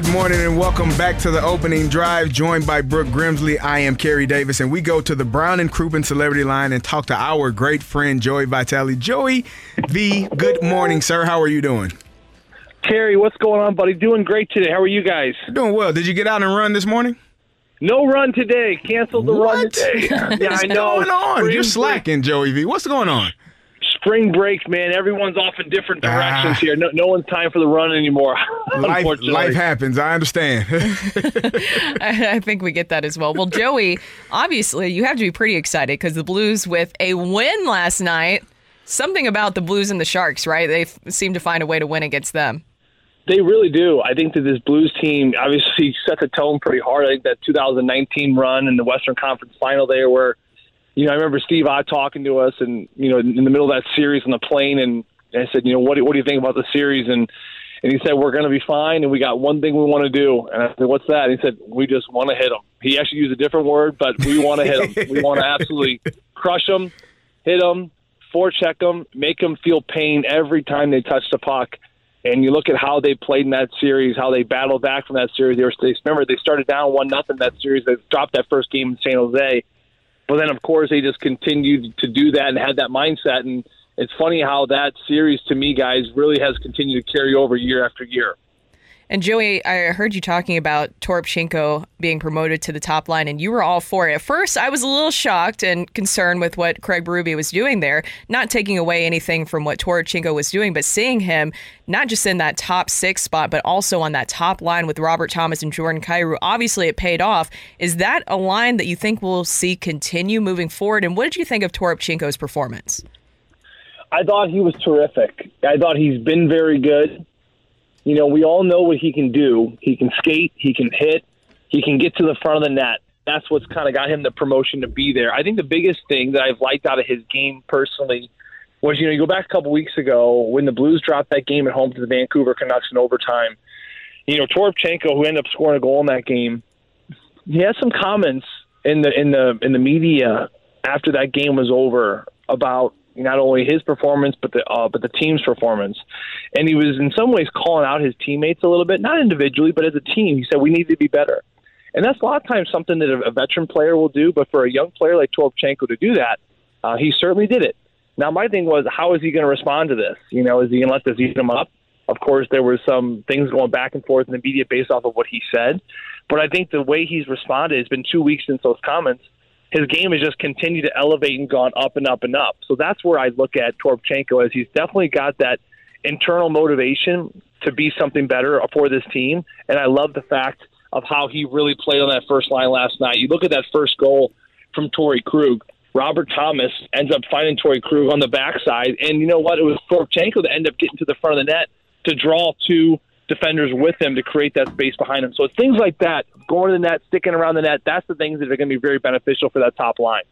Good morning and welcome back to the opening drive. Joined by Brooke Grimsley, I am Kerry Davis, and we go to the Brown and Crouppen Celebrity Line and talk to our great friend Joey Vitale. Joey V, good morning, sir. How are you doing? Kerry, what's going on, buddy? Doing great today. How are you guys? Doing well. Did you get out and run this morning? No run today. Canceled the run What? today. yeah, I What's know. going on? You're slacking, Joey V. What's going on? Spring break, man. Everyone's off in different directions Ah. here. No, no one's time for the run anymore. Life, life happens. I understand. I I think we get that as well. Well, Joey, obviously, you have to be pretty excited because the Blues, with a win last night, something about the Blues and the Sharks, right? They f- seem to find a way to win against them. They really do. I think that this Blues team obviously set the tone pretty hard. I think that 2019 run in the Western Conference Final there, where you know I remember Steve Ott talking to us, and you know in the middle of that series on the plane, and I said, you know, what do, what do you think about the series? And and he said we're going to be fine, and we got one thing we want to do. And I said, what's that? And he said we just want to hit them. He actually used a different word, but we want to hit them. we want to absolutely crush them, hit them, forecheck them, make them feel pain every time they touch the puck. And you look at how they played in that series, how they battled back from that series. They were, they, remember they started down one nothing that series. They dropped that first game in San Jose, but then of course they just continued to do that and had that mindset. And it's funny how that series, to me, guys, really has continued to carry over year after year. And Joey, I heard you talking about Toropchenko being promoted to the top line, and you were all for it. At first, I was a little shocked and concerned with what Craig Berube was doing there, not taking away anything from what Toropchenko was doing, but seeing him not just in that top six spot, but also on that top line with Robert Thomas and Jordan Kyrou. Obviously, it paid off. Is that a line that you think we'll see continue moving forward? And what did you think of Toropchenko's performance? I thought he was terrific. I thought he's been very good. You know, we all know what he can do. He can skate, he can hit, he can get to the front of the net. That's what's kind of got him the promotion to be there. I think the biggest thing that I've liked out of his game personally was, you know, you go back a couple weeks ago when the Blues dropped that game at home to the Vancouver Canucks in overtime. You know, Toropchenko, who ended up scoring a goal in that game, he had some comments in the in the in the media after that game was over about not only his performance but the uh, but the team's performance, and he was in some ways calling out his teammates a little bit, not individually but as a team. He said we need to be better, and that's a lot of times something that a, veteran player will do. But for a young player like Toropchenko to do that, uh, he certainly did it. Now my thing was, how is he going to respond to this? You know, is he going to let this eat him up? Of course, there were some things going back and forth in the media based off of what he said, but I think the way he's responded has been two weeks since those comments his game has just continued to elevate and gone up and up and up. So that's where I look at Toropchenko as he's definitely got that internal motivation to be something better for this team. And I love the fact of how he really played on that first line last night. You look at that first goal from Torrey Krug. Robert Thomas ends up finding Torrey Krug on the backside. And you know what? It was Toropchenko that ended up getting to the front of the net to draw two defenders with him to create that space behind him. So it's things like that, going to the net, sticking around the net, that's the things that are going to be very beneficial for that top line.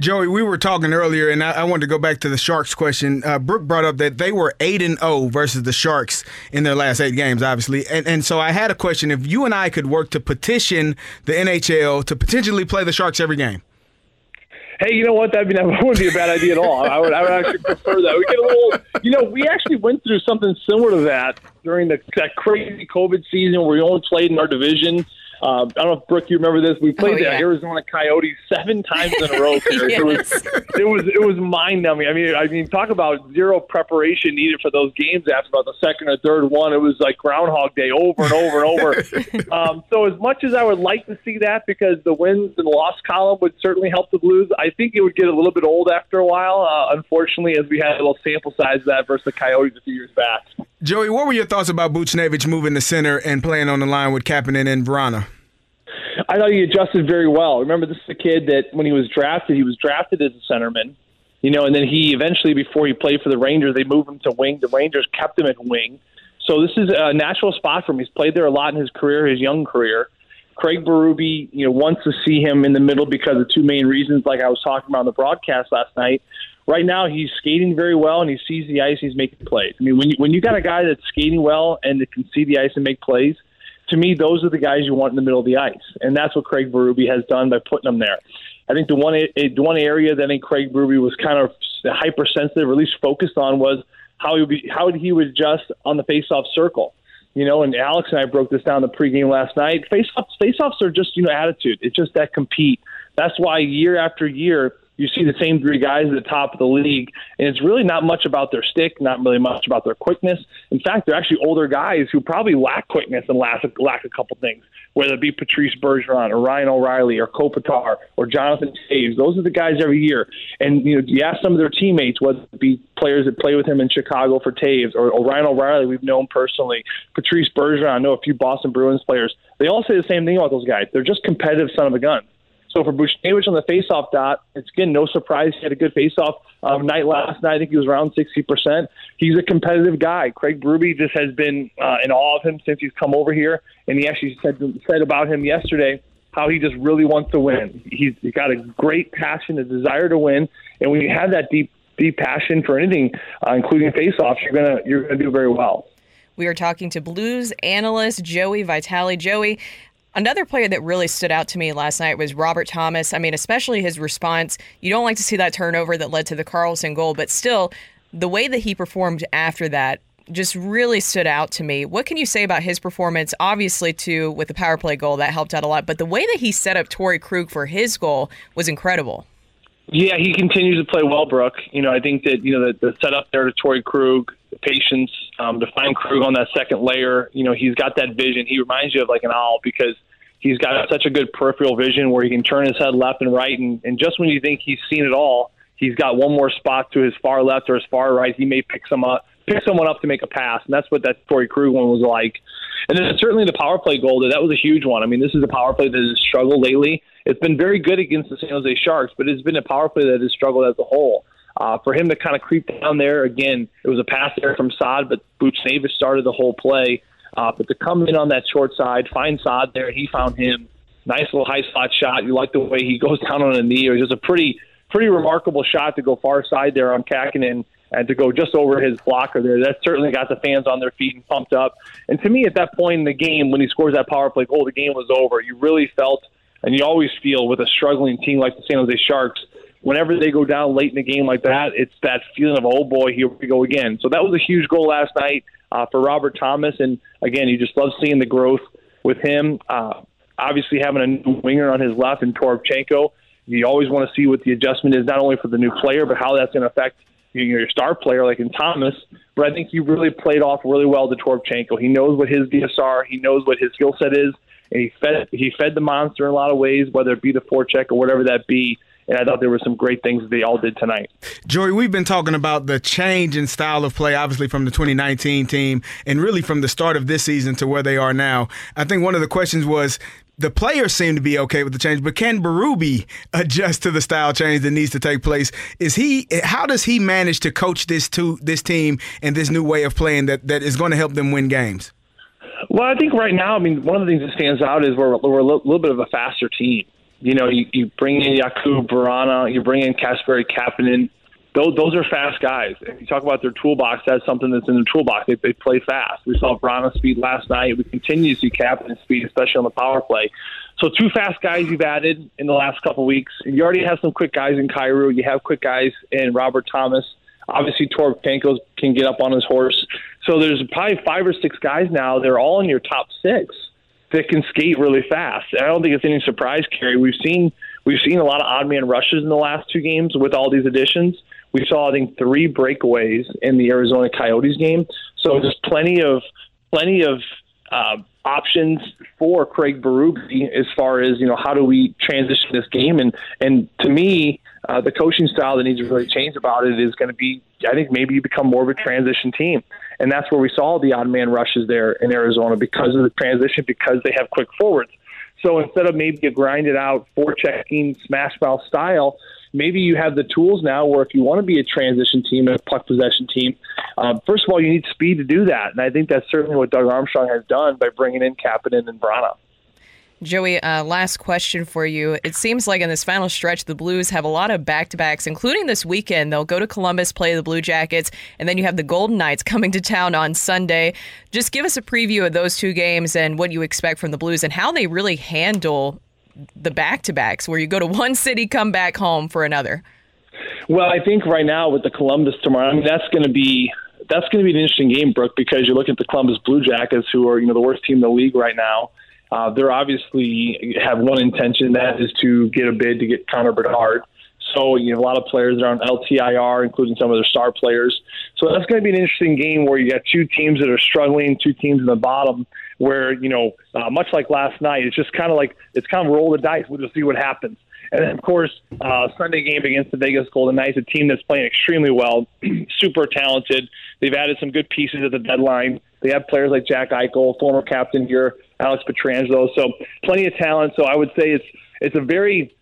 Joey, we were talking earlier, and I, I wanted to go back to the Sharks question. Uh, Brooke brought up that they were eight and zero versus the Sharks in their last eight games, obviously, and and so I had a question: if you and I could work to petition the NHL to potentially play the Sharks every game. Hey, you know what? That'd be that wouldn't be a bad idea at all. I would, I would actually prefer that. We get a little, you know, we actually went through something similar to that during the that crazy COVID season where we only played in our division. Uh, I don't know if Brooke, you remember this. We played Oh, the yeah. Arizona Coyotes seven times in a row. Terry. It was it was it was mind numbing. I mean, I mean, talk about zero preparation needed for those games. After about the second or third one, it was like Groundhog Day over and over and over. um, so, as much as I would like to see that, because the wins and loss column would certainly help the Blues, I think it would get a little bit old after a while. Uh, unfortunately, as we had a little sample size of that versus the Coyotes a few years back. Joey, what were your thoughts about Buchnevich moving to center and playing on the line with Kapanen and Vrana? I thought he adjusted very well. Remember, this is a kid that when he was drafted, he was drafted as a centerman, you know, and then he eventually, before he played for the Rangers, they moved him to wing. The Rangers kept him at wing. So this is a natural spot for him. He's played there a lot in his career, his young career. Craig Berube, you know, wants to see him in the middle because of two main reasons, like I was talking about on the broadcast last night. Right now, he's skating very well, and he sees the ice. He's making plays. I mean, when you, when you got a guy that's skating well and that can see the ice and make plays, to me, those are the guys you want in the middle of the ice, and that's what Craig Berube has done by putting them there. I think the one the one area that I think Craig Berube was kind of hypersensitive, or at least focused on, was how he would be, how he would adjust on the faceoff circle. You know, and Alex and I broke this down in the pregame last night. Faceoffs, faceoffs are just you know attitude. It's just that compete. That's why year after year you see the same three guys at the top of the league, and it's really not much about their stick, not really much about their quickness. In fact, they're actually older guys who probably lack quickness and lack, lack a couple things, whether it be Patrice Bergeron or Ryan O'Reilly or Kopitar or Jonathan Toews. Those are the guys every year. And you know, you ask some of their teammates, whether it be players that play with him in Chicago for Toews or, or Ryan O'Reilly, we've known personally, Patrice Bergeron, I know a few Boston Bruins players. They all say the same thing about those guys. They're just competitive son of a gun. So for Buchnevich on the faceoff dot, it's again no surprise he had a good faceoff um, night last night. I think he was around sixty percent. He's a competitive guy. Craig Berube just has been uh, in awe of him since he's come over here, and he actually said said about him yesterday how he just really wants to win. He's got a great passion, a desire to win, and when you have that deep deep passion for anything, uh, including faceoffs, you're gonna you're gonna do very well. We are talking to Blues analyst Joey Vitale. Joey, another player that really stood out to me last night was Robert Thomas. I mean, especially his response. You don't like to see that turnover that led to the Carlson goal, but still, the way that he performed after that just really stood out to me. What can you say about his performance? Obviously, too, with the power play goal, that helped out a lot, but the way that he set up Torrey Krug for his goal was incredible. Yeah, he continues to play well, Brooke. You know, I think that you know the, the setup there to Torrey Krug, the patience um, to find Krug on that second layer. You know, he's got that vision. He reminds you of like an owl because he's got such a good peripheral vision where he can turn his head left and right, and, and just when you think he's seen it all, he's got one more spot to his far left or his far right. He may pick some up, pick someone up to make a pass, and that's what that Torrey Krug one was like. And then certainly the power play goal, that was a huge one. I mean, this is a power play that has struggled lately. It's been very good against the San Jose Sharks, but it's been a power play that has struggled as a whole. Uh, for him to kind of creep down there again, it was a pass there from Saad, but Buchnevich started the whole play. Uh, but to come in on that short side, find Saad there, he found him. Nice little high slot shot. You like the way he goes down on a knee. It was just a pretty, pretty remarkable shot to go far side there on Kahkonen and to go just over his blocker there. That certainly got the fans on their feet and pumped up. And to me, at that point in the game, when he scores that power play goal, the game was over. You really felt, and you always feel with a struggling team like the San Jose Sharks, whenever they go down late in the game like that, it's that feeling of, oh boy, here we go again. So that was a huge goal last night uh, for Robert Thomas. And again, you just love seeing the growth with him. Uh, obviously, having a new winger on his left in Toropchenko, you always want to see what the adjustment is, not only for the new player, but how that's going to affect your star player like in Thomas. But I think he really played off really well to Toropchenko. He knows what his DSR, he knows what his skill set is, and he fed he fed the monster in a lot of ways, whether it be the forecheck or whatever that be. And I thought there were some great things they all did tonight. Joey, we've been talking about the change in style of play, obviously from the 2019 team, and really from the start of this season to where they are now. I think one of the questions was the players seem to be okay with the change, but can Berube adjust to the style change that needs to take place? Is he? How does he manage to coach this to this team and this new way of playing that, that is going to help them win games? Well, I think right now, I mean, one of the things that stands out is we're, we're a little, bit of a faster team. You know, you, you bring in Jakub Vrana, you bring in Kasperi Kapanen. Those, those are fast guys. If you talk about their toolbox, that's something that's in their toolbox. They, they play fast. We saw Vrana speed last night. We continue to see Kapanen speed, especially on the power play. So two fast guys you've added in the last couple of weeks. You already have some quick guys in Kyrou. You have quick guys in Robert Thomas. Obviously, Toropchenko can get up on his horse. So there's probably five or six guys now. They're all in your top six that can skate really fast. And I don't think it's any surprise, Kerry. We've seen we've seen a lot of odd man rushes in the last two games with all these additions. We saw I think three breakaways in the Arizona Coyotes game. So there's plenty of plenty of uh, options for Craig Berube as far as you know how do we transition this game and and to me uh, the coaching style that needs to really change about it is going to be I think maybe you become more of a transition team and that's where we saw the odd man rushes there in Arizona because of the transition because they have quick forwards so instead of maybe a grinded out forechecking smash mouth style maybe you have the tools now where if you want to be a transition team and a puck possession team, um, first of all, you need speed to do that. And I think that's certainly what Doug Armstrong has done by bringing in Kapanen and Vrana. Joey, uh, last question for you. It seems like in this final stretch, the Blues have a lot of back to backs, including this weekend. They'll go to Columbus, play the Blue Jackets, and then you have the Golden Knights coming to town on Sunday. Just give us a preview of those two games and what you expect from the Blues and how they really handle the back to backs where you go to one city, come back home for another? Well, I think right now with the Columbus tomorrow, I mean that's going to be that's going to be an interesting game, Brooke, because you look at the Columbus Blue Jackets, who are you know the worst team in the league right now. Uh, they're obviously have one intention that is to get a bid to get Connor Bedard. So you have a lot of players that are on LTIR, including some of their star players. So that's going to be an interesting game where you got two teams that are struggling, two teams in the bottom, where you know, uh, much like last night, it's just kind of like it's kind of roll the dice. We'll just see what happens. And then, of course, uh, Sunday game against the Vegas Golden Knights, a team that's playing extremely well, super talented. They've added some good pieces at the deadline. They have players like Jack Eichel, former captain here, Alex Pietrangelo. So plenty of talent. So I would say it's it's a very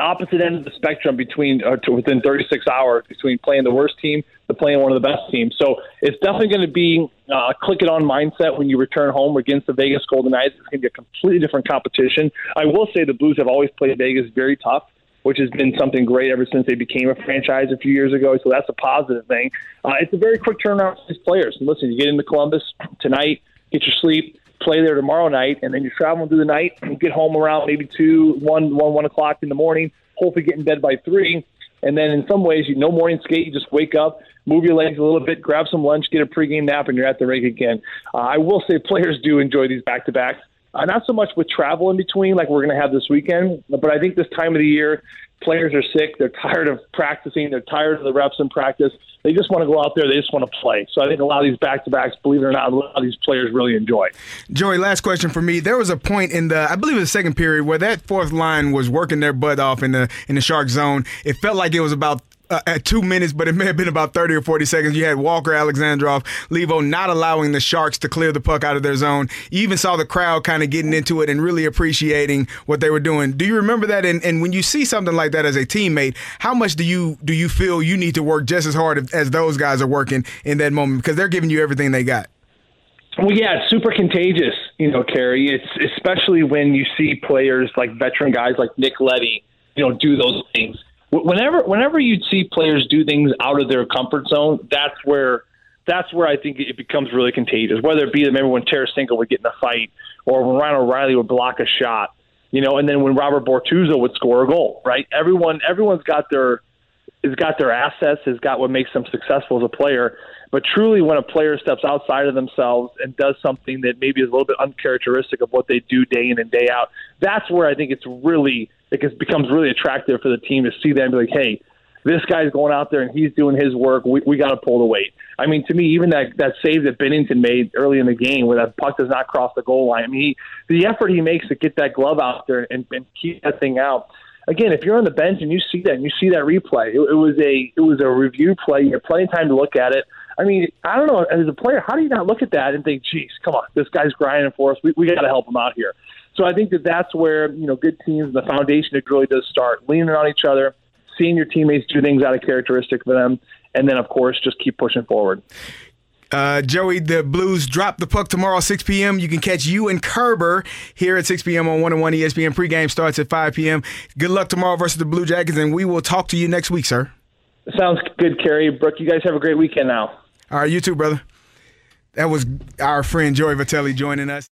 opposite end of the spectrum between uh, within 36 hours between playing the worst team to playing one of the best teams. So it's definitely going to be uh, a click it on mindset when you return home against the Vegas Golden Knights. It's going to be a completely different competition. I will say the Blues have always played Vegas very tough. Which has been something great ever since they became a franchise a few years ago. So that's a positive thing. Uh, it's a very quick turnaround for these players. And listen, you get into Columbus tonight, get your sleep, play there tomorrow night, and then you're traveling through the night and get home around maybe two, one, one, one o'clock in the morning. Hopefully, get in bed by three. And then in some ways, you no morning skate. You just wake up, move your legs a little bit, grab some lunch, get a pregame nap, and you're at the rink again. Uh, I will say players do enjoy these back to backs. Uh, not so much with travel in between, like we're going to have this weekend, but I think this time of the year, players are sick. They're tired of practicing. They're tired of the reps in practice. They just want to go out there. They just want to play. So I think a lot of these back to backs, believe it or not, a lot of these players really enjoy. Joey, last question for me. There was a point in the, I believe, the second period where that fourth line was working their butt off in the in the shark zone. It felt like it was about uh, at two minutes, but it may have been about 30 or 40 seconds. You had Walker Alexandrov, Levo not allowing the Sharks to clear the puck out of their zone. You even saw the crowd kind of getting into it and really appreciating what they were doing. Do you remember that? And, and when you see something like that as a teammate, how much do you do you feel you need to work just as hard as those guys are working in that moment because they're giving you everything they got? Well, yeah, it's super contagious, you know, Kerry. It's especially when you see players like veteran guys like Nick Leddy, you know, do those things whenever whenever you see players do things out of their comfort zone, that's where that's where I think it becomes really contagious. Whether it be remember when Tarasenko would get in a fight, or when Ryan O'Reilly would block a shot, you know, and then when Robert Bortuzzo would score a goal, right? Everyone everyone's got their has got their assets, has got what makes them successful as a player. But truly, when a player steps outside of themselves and does something that maybe is a little bit uncharacteristic of what they do day in and day out, that's where I think it's really it becomes really attractive for the team to see them be like, hey, this guy's going out there and he's doing his work. We, we got to pull the weight. I mean, to me, even that that save that Binnington made early in the game, where that puck does not cross the goal line. I mean, he, the effort he makes to get that glove out there and, and keep that thing out. Again, if you're on the bench and you see that and you see that replay, it, it was a it was a review play. You have plenty of time to look at it. I mean, I don't know. As a player, how do you not look at that and think, "Geez, come on, this guy's grinding for us. We we got to help him out here." So I think that that's where you know good teams, and the foundation, it really does start leaning on each other, seeing your teammates do things out of characteristic for them, and then of course just keep pushing forward. Uh, Joey, the Blues drop the puck tomorrow, 6 p.m. You can catch you and Kerber here at 6 p.m. on 101 ESPN. Pregame starts at 5 p.m. Good luck tomorrow versus the Blue Jackets, and we will talk to you next week, sir. Sounds good, Kerry. Brooke, you guys have a great weekend now. All right, you too, brother. That was our friend Joey Vitale joining us.